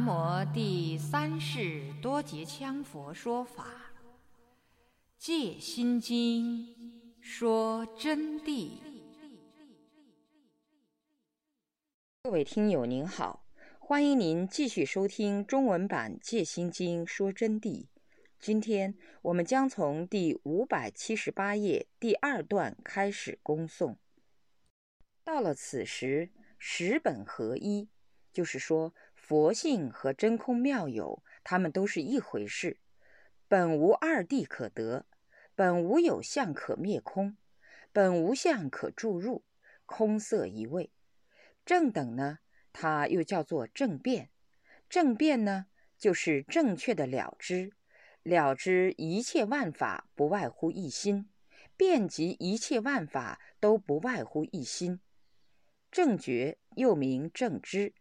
南无第三世多杰羌佛说法，《戒心经》说真谛。各位听友您好，欢迎您继续收听中文版《戒心经》说真谛。今天我们将从第五百七十八页第二段开始恭诵。到了此时，十本合一，就是说。佛性和真空妙有，它们都是一回事。本无二谛可得，本无有相可灭空，本无相可注入，空色一味。正等呢，它又叫做正变。正变呢，就是正确的了知，了知一切万法不外乎一心，遍及一切万法都不外乎一心。正觉又名正知。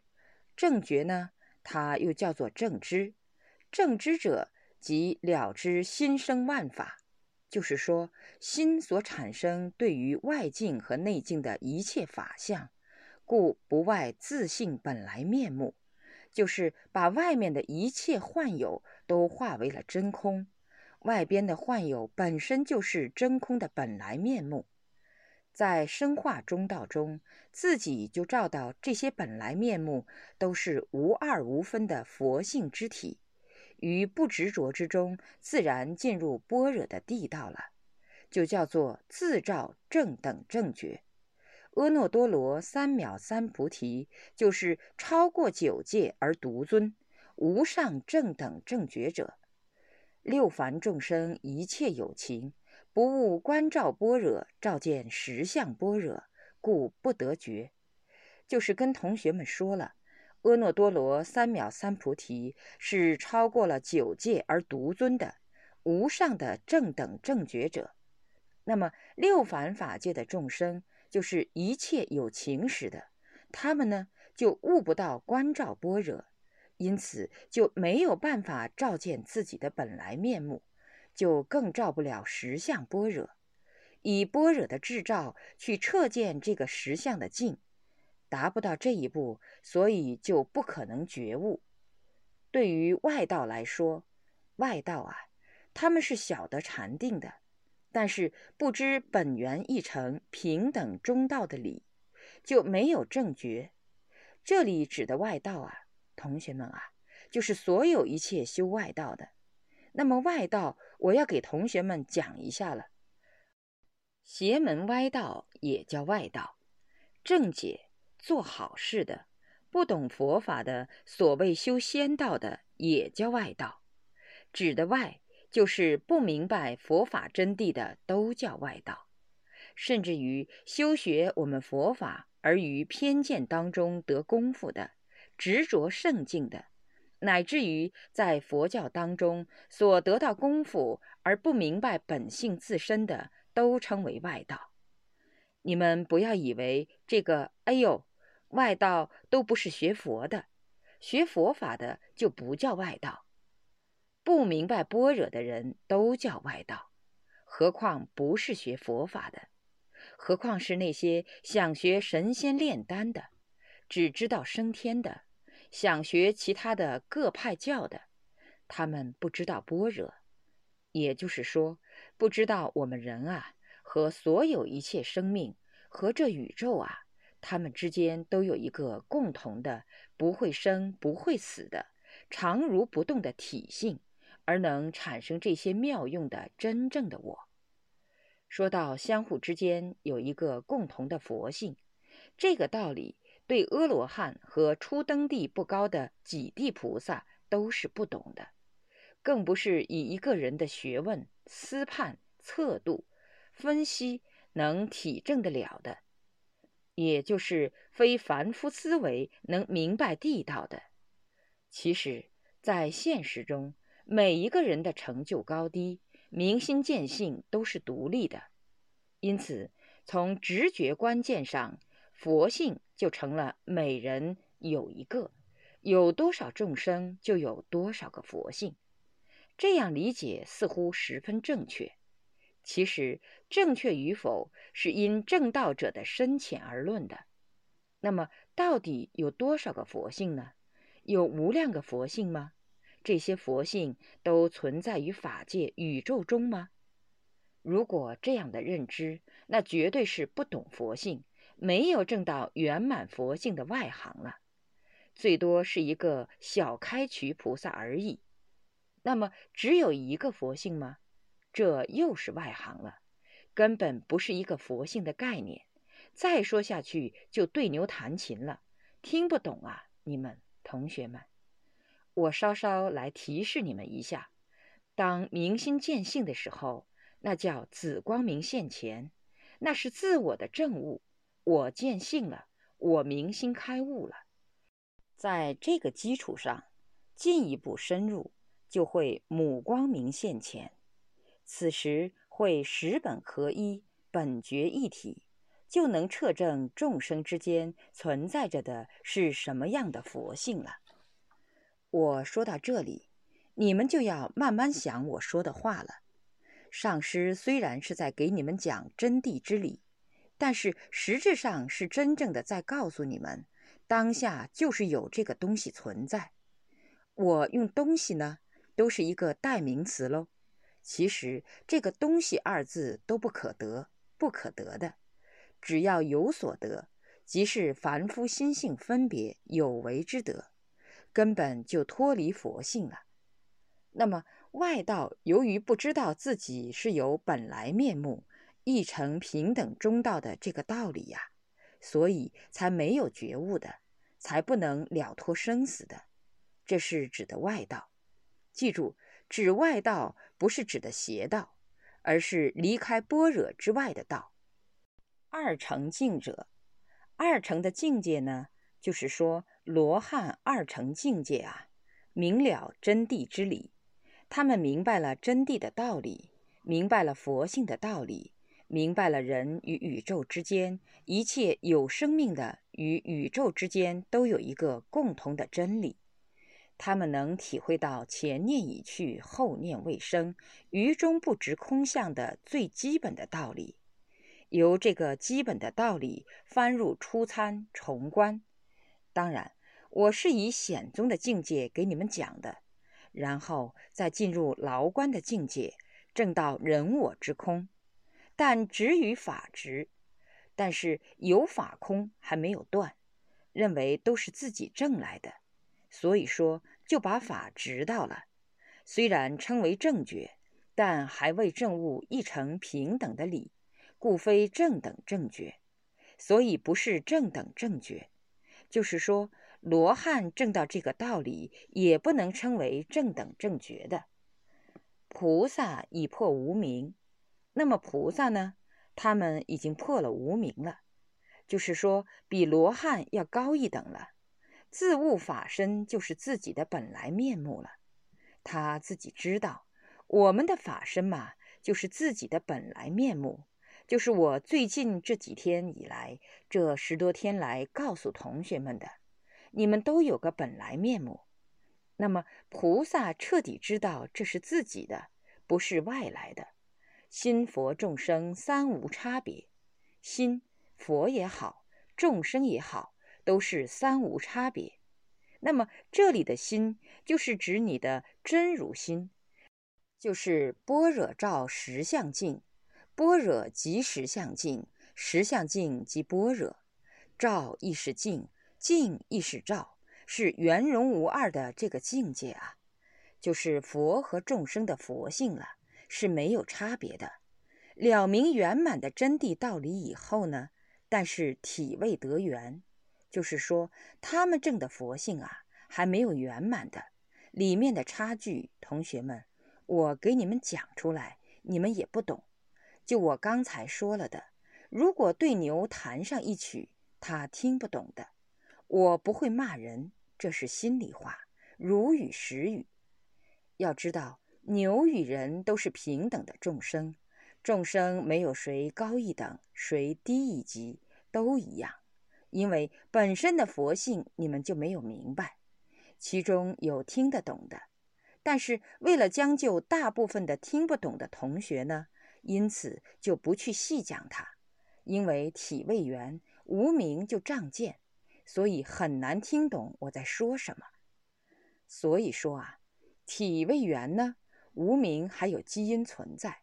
正觉呢，它又叫做正知。正知者，即了知心生万法，就是说，心所产生对于外境和内境的一切法相，故不外自性本来面目，就是把外面的一切幻有都化为了真空，外边的幻有本身就是真空的本来面目。在生化中道中，自己就照到这些本来面目都是无二无分的佛性之体，于不执着之中，自然进入般若的地道了，就叫做自照正等正觉。阿耨多罗三藐三菩提，就是超过九界而独尊，无上正等正觉者。六凡众生一切有情。不悟观照般若，照见实相般若，故不得觉。就是跟同学们说了，阿耨多罗三藐三菩提是超过了九界而独尊的无上的正等正觉者。那么六凡法界的众生，就是一切有情时的，他们呢就悟不到观照般若，因此就没有办法照见自己的本来面目。就更照不了实相般若，以般若的智照去彻见这个实相的境，达不到这一步，所以就不可能觉悟。对于外道来说，外道啊，他们是晓得禅定的，但是不知本源一成平等中道的理，就没有正觉。这里指的外道啊，同学们啊，就是所有一切修外道的。那么外道，我要给同学们讲一下了。邪门歪道也叫外道，正解做好事的，不懂佛法的，所谓修仙道的，也叫外道。指的外，就是不明白佛法真谛的，都叫外道。甚至于修学我们佛法而于偏见当中得功夫的，执着圣境的。乃至于在佛教当中所得到功夫而不明白本性自身的，都称为外道。你们不要以为这个，哎呦，外道都不是学佛的，学佛法的就不叫外道。不明白般若的人都叫外道，何况不是学佛法的？何况是那些想学神仙炼丹的，只知道升天的？想学其他的各派教的，他们不知道般若，也就是说，不知道我们人啊和所有一切生命和这宇宙啊，他们之间都有一个共同的不会生不会死的常如不动的体性，而能产生这些妙用的真正的我。说到相互之间有一个共同的佛性，这个道理。对阿罗汉和初登地不高的几地菩萨都是不懂的，更不是以一个人的学问、思判、测度、分析能体证得了的，也就是非凡夫思维能明白地道的。其实，在现实中，每一个人的成就高低、明心见性都是独立的，因此从直觉关键上。佛性就成了每人有一个，有多少众生就有多少个佛性。这样理解似乎十分正确，其实正确与否是因正道者的深浅而论的。那么，到底有多少个佛性呢？有无量个佛性吗？这些佛性都存在于法界宇宙中吗？如果这样的认知，那绝对是不懂佛性，没有证到圆满佛性的外行了，最多是一个小开渠菩萨而已。那么只有一个佛性吗？这又是外行了，根本不是一个佛性的概念。再说下去就对牛弹琴了，听不懂啊！你们同学们。我稍稍来提示你们一下：当明心见性的时候，那叫紫光明现前，那是自我的证悟。我见性了，我明心开悟了。在这个基础上，进一步深入，就会母光明现前。此时会十本合一，本觉一体，就能测证众生之间存在着的是什么样的佛性了。我说到这里，你们就要慢慢想我说的话了。上师虽然是在给你们讲真谛之理，但是实质上是真正的在告诉你们，当下就是有这个东西存在。我用“东西”呢，都是一个代名词喽。其实这个“东西”二字都不可得，不可得的。只要有所得，即是凡夫心性分别有为之德。根本就脱离佛性了。那么外道由于不知道自己是有本来面目、一成平等中道的这个道理呀，所以才没有觉悟的，才不能了脱生死的。这是指的外道。记住，指外道不是指的邪道，而是离开般若之外的道。二成境者，二成的境界呢？就是说，罗汉二乘境界啊，明了真谛之理，他们明白了真谛的道理，明白了佛性的道理，明白了人与宇宙之间，一切有生命的与宇宙之间都有一个共同的真理。他们能体会到前念已去，后念未生，于中不执空相的最基本的道理。由这个基本的道理翻入初参重观。当然，我是以显宗的境界给你们讲的，然后再进入牢关的境界，证到人我之空。但执于法执，但是有法空还没有断，认为都是自己证来的，所以说就把法执到了。虽然称为正觉，但还未证悟一成平等的理，故非正等正觉，所以不是正等正觉。就是说，罗汉证到这个道理，也不能称为正等正觉的。菩萨已破无明，那么菩萨呢？他们已经破了无明了，就是说，比罗汉要高一等了。自悟法身就是自己的本来面目了。他自己知道，我们的法身嘛，就是自己的本来面目。就是我最近这几天以来，这十多天来告诉同学们的，你们都有个本来面目。那么菩萨彻底知道这是自己的，不是外来的。心佛众生三无差别，心佛也好，众生也好，都是三无差别。那么这里的心，就是指你的真如心，就是般若照实相境。般若即实相境，实相境即般若，照亦是境，境亦是照，是圆融无二的这个境界啊，就是佛和众生的佛性了，是没有差别的。了明圆满的真谛道理以后呢，但是体未得圆，就是说他们证的佛性啊，还没有圆满的，里面的差距，同学们，我给你们讲出来，你们也不懂。就我刚才说了的，如果对牛弹上一曲，他听不懂的。我不会骂人，这是心里话，如语实语。要知道，牛与人都是平等的众生，众生没有谁高一等，谁低一级，都一样。因为本身的佛性，你们就没有明白。其中有听得懂的，但是为了将就大部分的听不懂的同学呢？因此就不去细讲它，因为体未圆，无名就障见，所以很难听懂我在说什么。所以说啊，体未圆呢，无名还有基因存在。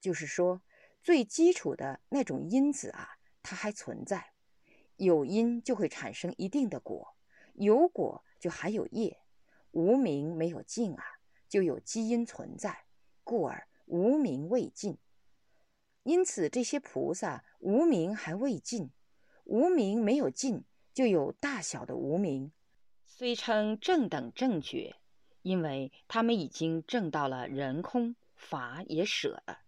就是说，最基础的那种因子啊，它还存在。有因就会产生一定的果，有果就还有业。无名没有尽啊，就有基因存在，故而无名未尽。因此，这些菩萨无名还未尽，无名没有尽，就有大小的无名。虽称正等正觉，因为他们已经证到了人空法也舍了，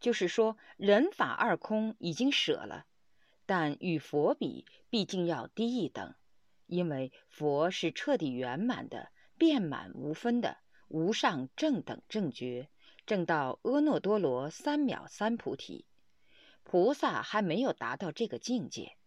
就是说人法二空已经舍了，但与佛比，毕竟要低一等，因为佛是彻底圆满的。遍满无分的无上正等正觉，正到阿耨多罗三藐三菩提，菩萨还没有达到这个境界。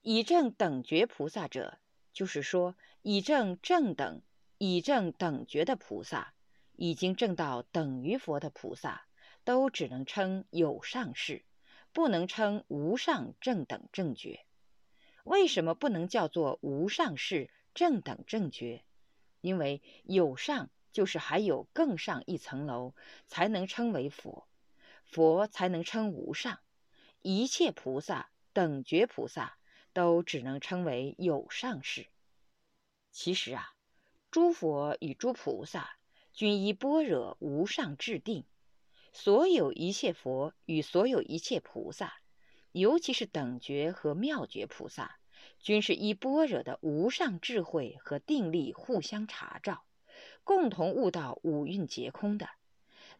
以正等觉菩萨者，就是说以正正等、以正等觉的菩萨，已经证到等于佛的菩萨，都只能称有上士，不能称无上正等正觉。为什么不能叫做无上士正等正觉？因为有上就是还有更上一层楼，才能称为佛，佛才能称无上。一切菩萨等觉菩萨都只能称为有上士。其实啊，诸佛与诸菩萨均依般若无上智定，所有一切佛与所有一切菩萨，尤其是等觉和妙觉菩萨。均是依般若的无上智慧和定力互相查照，共同悟到五蕴皆空的，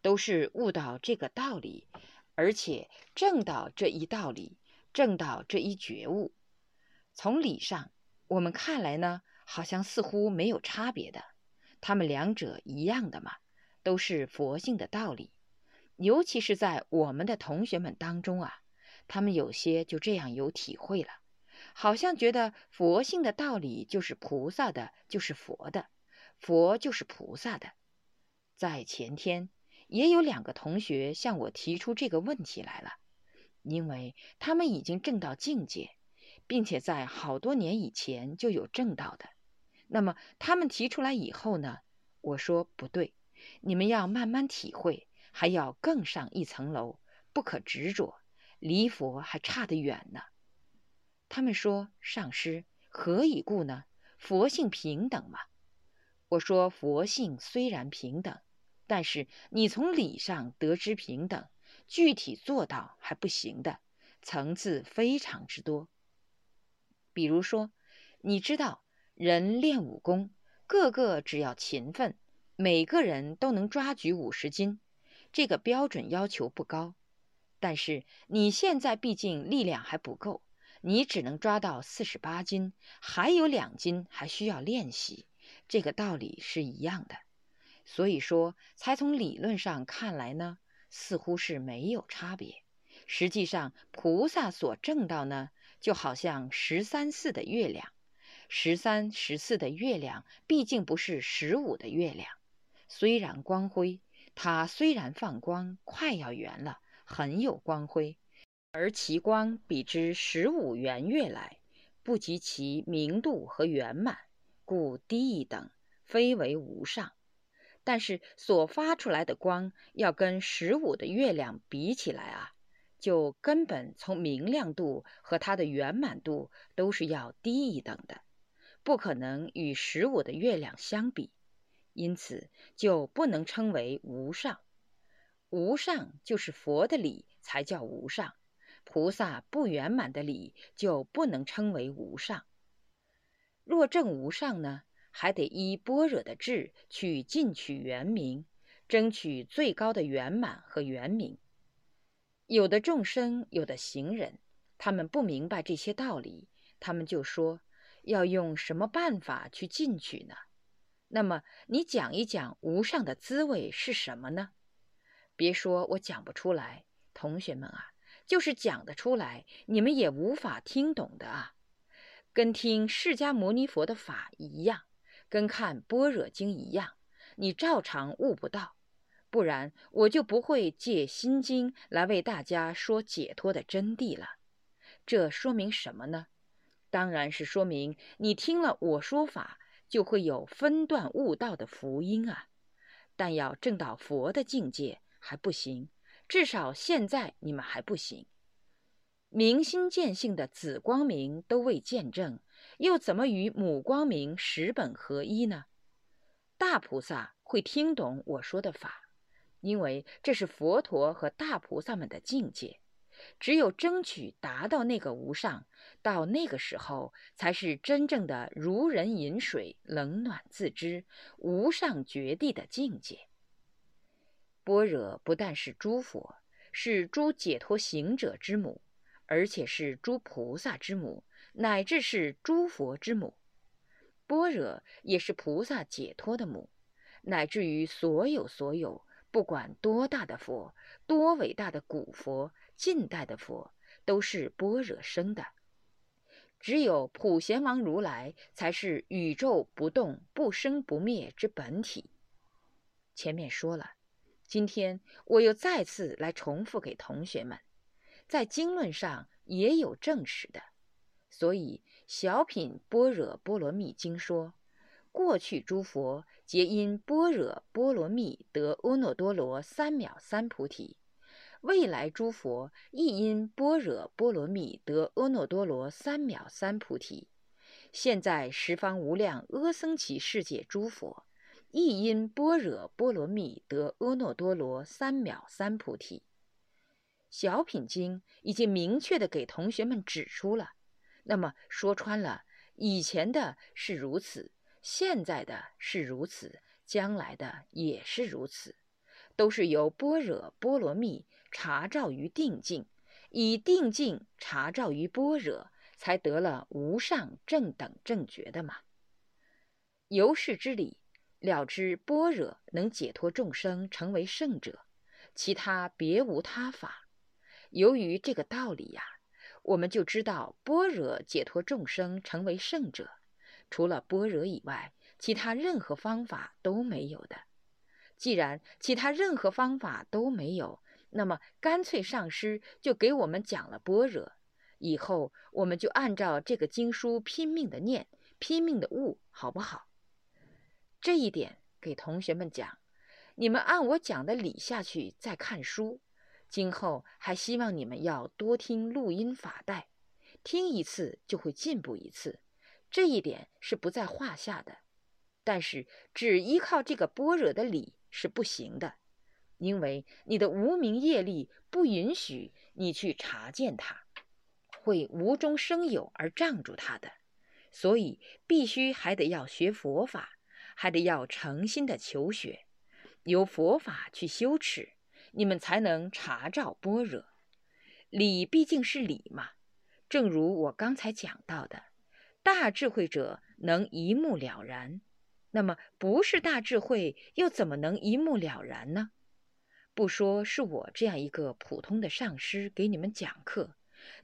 都是悟到这个道理，而且证到这一道理，证到这一觉悟。从理上我们看来呢，好像似乎没有差别的，他们两者一样的嘛，都是佛性的道理。尤其是在我们的同学们当中啊，他们有些就这样有体会了。好像觉得佛性的道理就是菩萨的，就是佛的，佛就是菩萨的。在前天也有两个同学向我提出这个问题来了，因为他们已经证到境界，并且在好多年以前就有证道的。那么他们提出来以后呢，我说不对，你们要慢慢体会，还要更上一层楼，不可执着，离佛还差得远呢。他们说：“上师何以故呢？佛性平等嘛。”我说：“佛性虽然平等，但是你从理上得知平等，具体做到还不行的，层次非常之多。比如说，你知道人练武功，个个只要勤奋，每个人都能抓举五十斤，这个标准要求不高。但是你现在毕竟力量还不够。”你只能抓到四十八斤，还有两斤还需要练习，这个道理是一样的。所以说，才从理论上看来呢，似乎是没有差别。实际上，菩萨所证到呢，就好像十三四的月亮，十三十四的月亮毕竟不是十五的月亮，虽然光辉，它虽然放光快要圆了，很有光辉。而其光比之十五圆月来，不及其明度和圆满，故低一等，非为无上。但是所发出来的光，要跟十五的月亮比起来啊，就根本从明亮度和它的圆满度都是要低一等的，不可能与十五的月亮相比，因此就不能称为无上。无上就是佛的理才叫无上。菩萨不圆满的理就不能称为无上。若证无上呢，还得依般若的智去进取圆明，争取最高的圆满和圆明。有的众生，有的行人，他们不明白这些道理，他们就说要用什么办法去进取呢？那么你讲一讲无上的滋味是什么呢？别说我讲不出来，同学们啊。就是讲得出来，你们也无法听懂的啊，跟听释迦牟尼佛的法一样，跟看般若经一样，你照常悟不到。不然我就不会借心经来为大家说解脱的真谛了。这说明什么呢？当然是说明你听了我说法，就会有分段悟道的福音啊。但要证到佛的境界还不行，至少现在你们还不行。明心见性的子光明都未见证，又怎么与母光明十本合一呢？大菩萨会听懂我说的法，因为这是佛陀和大菩萨们的境界。只有争取达到那个无上，到那个时候，才是真正的如人饮水，冷暖自知，无上绝地的境界。般若不但是诸佛，是诸解脱行者之母，而且是诸菩萨之母，乃至是诸佛之母。般若也是菩萨解脱的母，乃至于所有所有，不管多大的佛，多伟大的古佛。近代的佛都是般若生的，只有普贤王如来才是宇宙不动、不生不灭之本体。前面说了，今天我又再次来重复给同学们，在经论上也有证实的。所以小品般若波罗蜜经说，过去诸佛皆因般若波罗蜜得阿耨多罗三藐三菩提。未来诸佛亦因般若波罗蜜得阿耨多罗三藐三菩提。现在十方无量阿僧祇世界诸佛亦因般若波罗蜜得阿耨多罗三藐三菩提。小品经已经明确的给同学们指出了。那么说穿了，以前的是如此，现在的是如此，将来的也是如此，都是由般若波罗蜜。查照于定境，以定境查照于般若，才得了无上正等正觉的嘛。由是之理，了知般若能解脱众生，成为圣者，其他别无他法。由于这个道理呀，我们就知道般若解脱众生，成为圣者，除了般若以外，其他任何方法都没有的。既然其他任何方法都没有，那么，干脆上师就给我们讲了般若，以后我们就按照这个经书拼命的念，拼命的悟，好不好？这一点给同学们讲，你们按我讲的理下去再看书。今后还希望你们要多听录音法带，听一次就会进步一次，这一点是不在话下的。但是只依靠这个般若的理是不行的。因为你的无名业力不允许你去查见它，会无中生有而障住它的，所以必须还得要学佛法，还得要诚心的求学，由佛法去修持，你们才能查照般若。理毕竟是理嘛，正如我刚才讲到的，大智慧者能一目了然，那么不是大智慧又怎么能一目了然呢？不说是我这样一个普通的上师给你们讲课，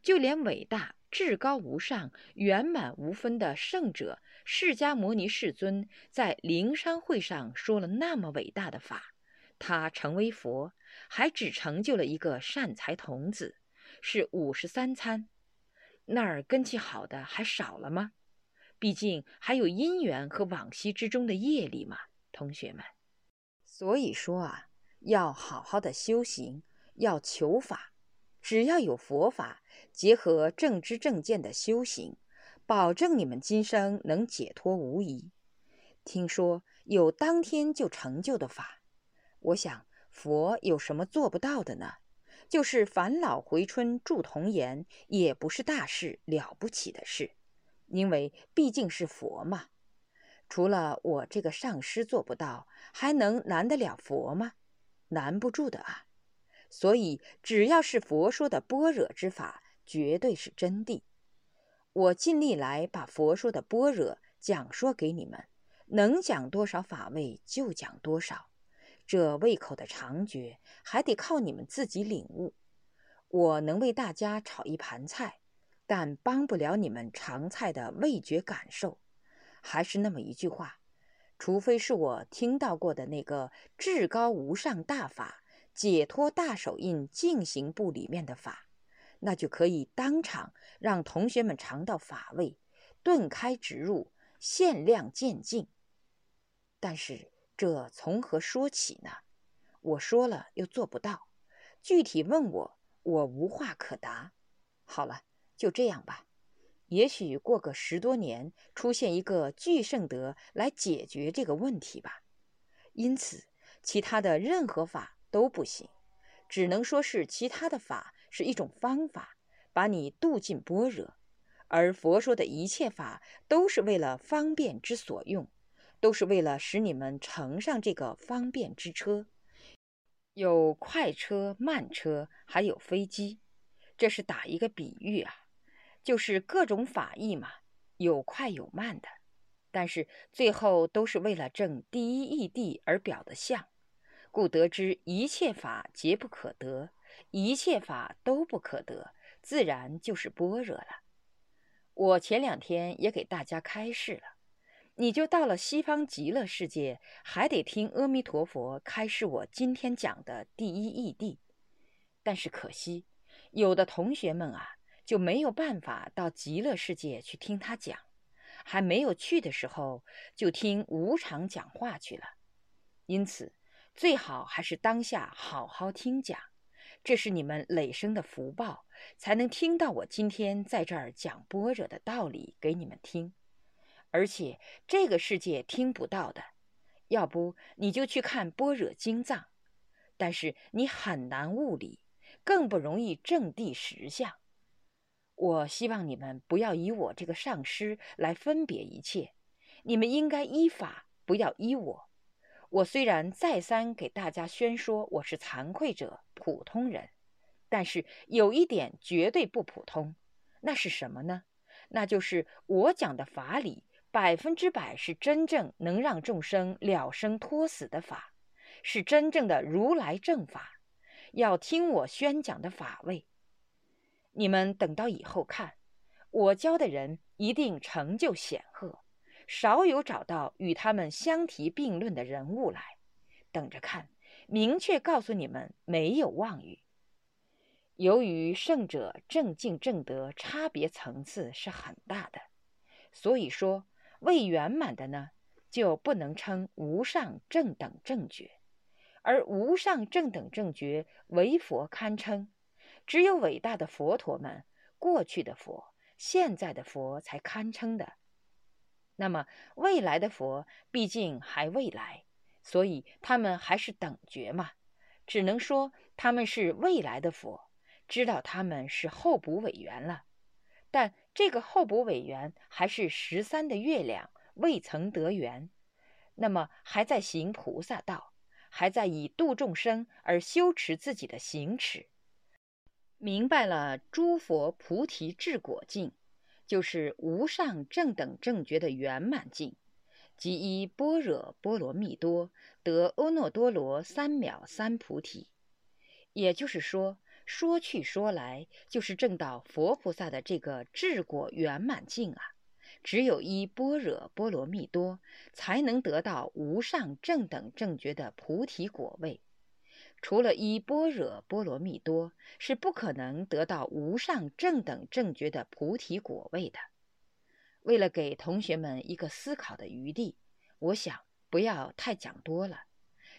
就连伟大、至高无上、圆满无分的圣者释迦牟尼世尊，在灵山会上说了那么伟大的法，他成为佛，还只成就了一个善财童子，是五十三参，那儿根气好的还少了吗？毕竟还有因缘和往昔之中的业力嘛，同学们。所以说啊。要好好的修行，要求法，只要有佛法，结合正知正见的修行，保证你们今生能解脱无疑。听说有当天就成就的法，我想佛有什么做不到的呢？就是返老回春铸童颜，也不是大事了不起的事，因为毕竟是佛嘛。除了我这个上师做不到，还能难得了佛吗？难不住的啊，所以只要是佛说的般若之法，绝对是真谛。我尽力来把佛说的般若讲说给你们，能讲多少法位就讲多少。这胃口的长觉还得靠你们自己领悟。我能为大家炒一盘菜，但帮不了你们尝菜的味觉感受。还是那么一句话。除非是我听到过的那个至高无上大法解脱大手印进行部里面的法，那就可以当场让同学们尝到法味，顿开直入，限量渐进。但是这从何说起呢？我说了又做不到，具体问我，我无话可答。好了，就这样吧。也许过个十多年，出现一个巨圣德来解决这个问题吧。因此，其他的任何法都不行，只能说是其他的法是一种方法，把你渡进般若。而佛说的一切法都是为了方便之所用，都是为了使你们乘上这个方便之车。有快车、慢车，还有飞机。这是打一个比喻啊。就是各种法义嘛，有快有慢的，但是最后都是为了证第一义谛而表的相，故得知一切法皆不可得，一切法都不可得，自然就是般若了。我前两天也给大家开示了，你就到了西方极乐世界，还得听阿弥陀佛开示我今天讲的第一义谛。但是可惜，有的同学们啊。就没有办法到极乐世界去听他讲，还没有去的时候就听无常讲话去了。因此，最好还是当下好好听讲，这是你们累生的福报，才能听到我今天在这儿讲般若的道理给你们听。而且这个世界听不到的，要不你就去看般若经藏，但是你很难悟理，更不容易正地实相。我希望你们不要以我这个上师来分别一切，你们应该依法，不要依我。我虽然再三给大家宣说我是惭愧者、普通人，但是有一点绝对不普通，那是什么呢？那就是我讲的法理百分之百是真正能让众生了生脱死的法，是真正的如来正法，要听我宣讲的法位。你们等到以后看，我教的人一定成就显赫，少有找到与他们相提并论的人物来。等着看，明确告诉你们，没有妄语。由于圣者正境正德差别层次是很大的，所以说未圆满的呢，就不能称无上正等正觉，而无上正等正觉为佛堪称。只有伟大的佛陀们，过去的佛、现在的佛才堪称的。那么未来的佛，毕竟还未来，所以他们还是等觉嘛。只能说他们是未来的佛，知道他们是候补委员了。但这个候补委员还是十三的月亮，未曾得圆，那么还在行菩萨道，还在以度众生而修持自己的行持。明白了，诸佛菩提智果境，就是无上正等正觉的圆满境，即依般若波罗蜜多得阿耨多罗三藐三菩提。也就是说，说去说来，就是证到佛菩萨的这个智果圆满境啊！只有依般若波罗蜜多，才能得到无上正等正觉的菩提果位。除了依般若波罗蜜多，是不可能得到无上正等正觉的菩提果位的。为了给同学们一个思考的余地，我想不要太讲多了，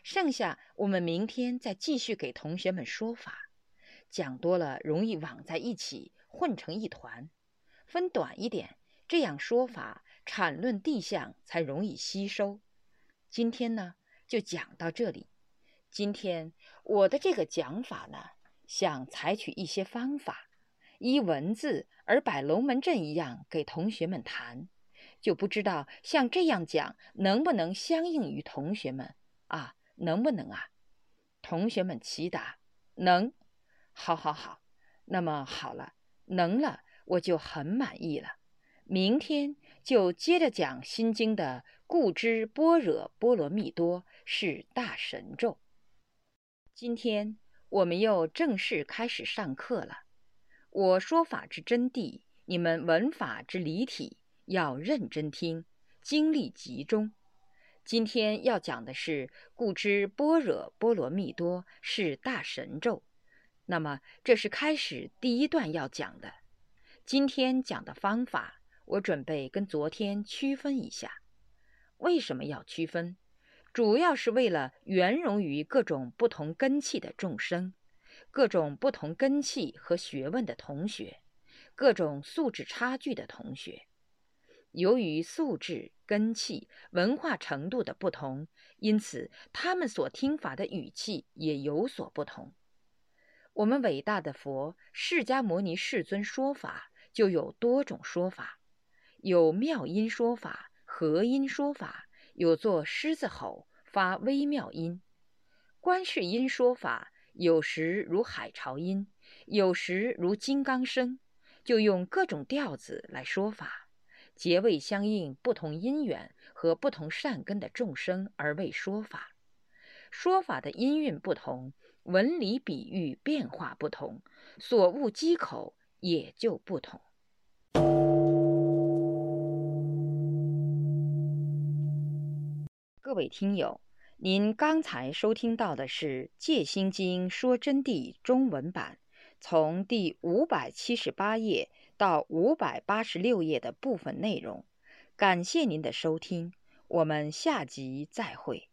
剩下我们明天再继续给同学们说法。讲多了容易网在一起，混成一团，分短一点，这样说法阐论地相才容易吸收。今天呢，就讲到这里。今天我的这个讲法呢，想采取一些方法，依文字而摆龙门阵一样给同学们谈，就不知道像这样讲能不能相应于同学们啊？能不能啊？同学们齐答：能。好，好，好。那么好了，能了，我就很满意了。明天就接着讲《心经》的“故知般若波罗蜜多是大神咒”。今天我们又正式开始上课了。我说法之真谛，你们闻法之理体，要认真听，精力集中。今天要讲的是“故知般若波罗蜜多是大神咒”。那么这是开始第一段要讲的。今天讲的方法，我准备跟昨天区分一下。为什么要区分？主要是为了圆融于各种不同根器的众生，各种不同根器和学问的同学，各种素质差距的同学。由于素质、根器、文化程度的不同，因此他们所听法的语气也有所不同。我们伟大的佛释迦牟尼世尊说法就有多种说法，有妙音说法、和音说法。有作狮子吼发微妙音，观世音说法有时如海潮音，有时如金刚声，就用各种调子来说法，结位相应不同因缘和不同善根的众生而为说法。说法的音韵不同，文理比喻变化不同，所悟机口也就不同。各位听友，您刚才收听到的是《戒心经说真谛》中文版，从第五百七十八页到五百八十六页的部分内容。感谢您的收听，我们下集再会。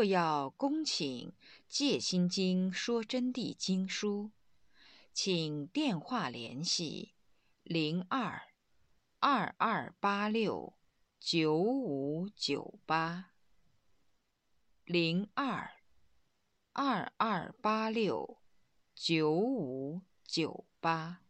若要恭请。《戒心经说真谛经书，请电话联系零二二二八六九五九八零二二二八六九五九八。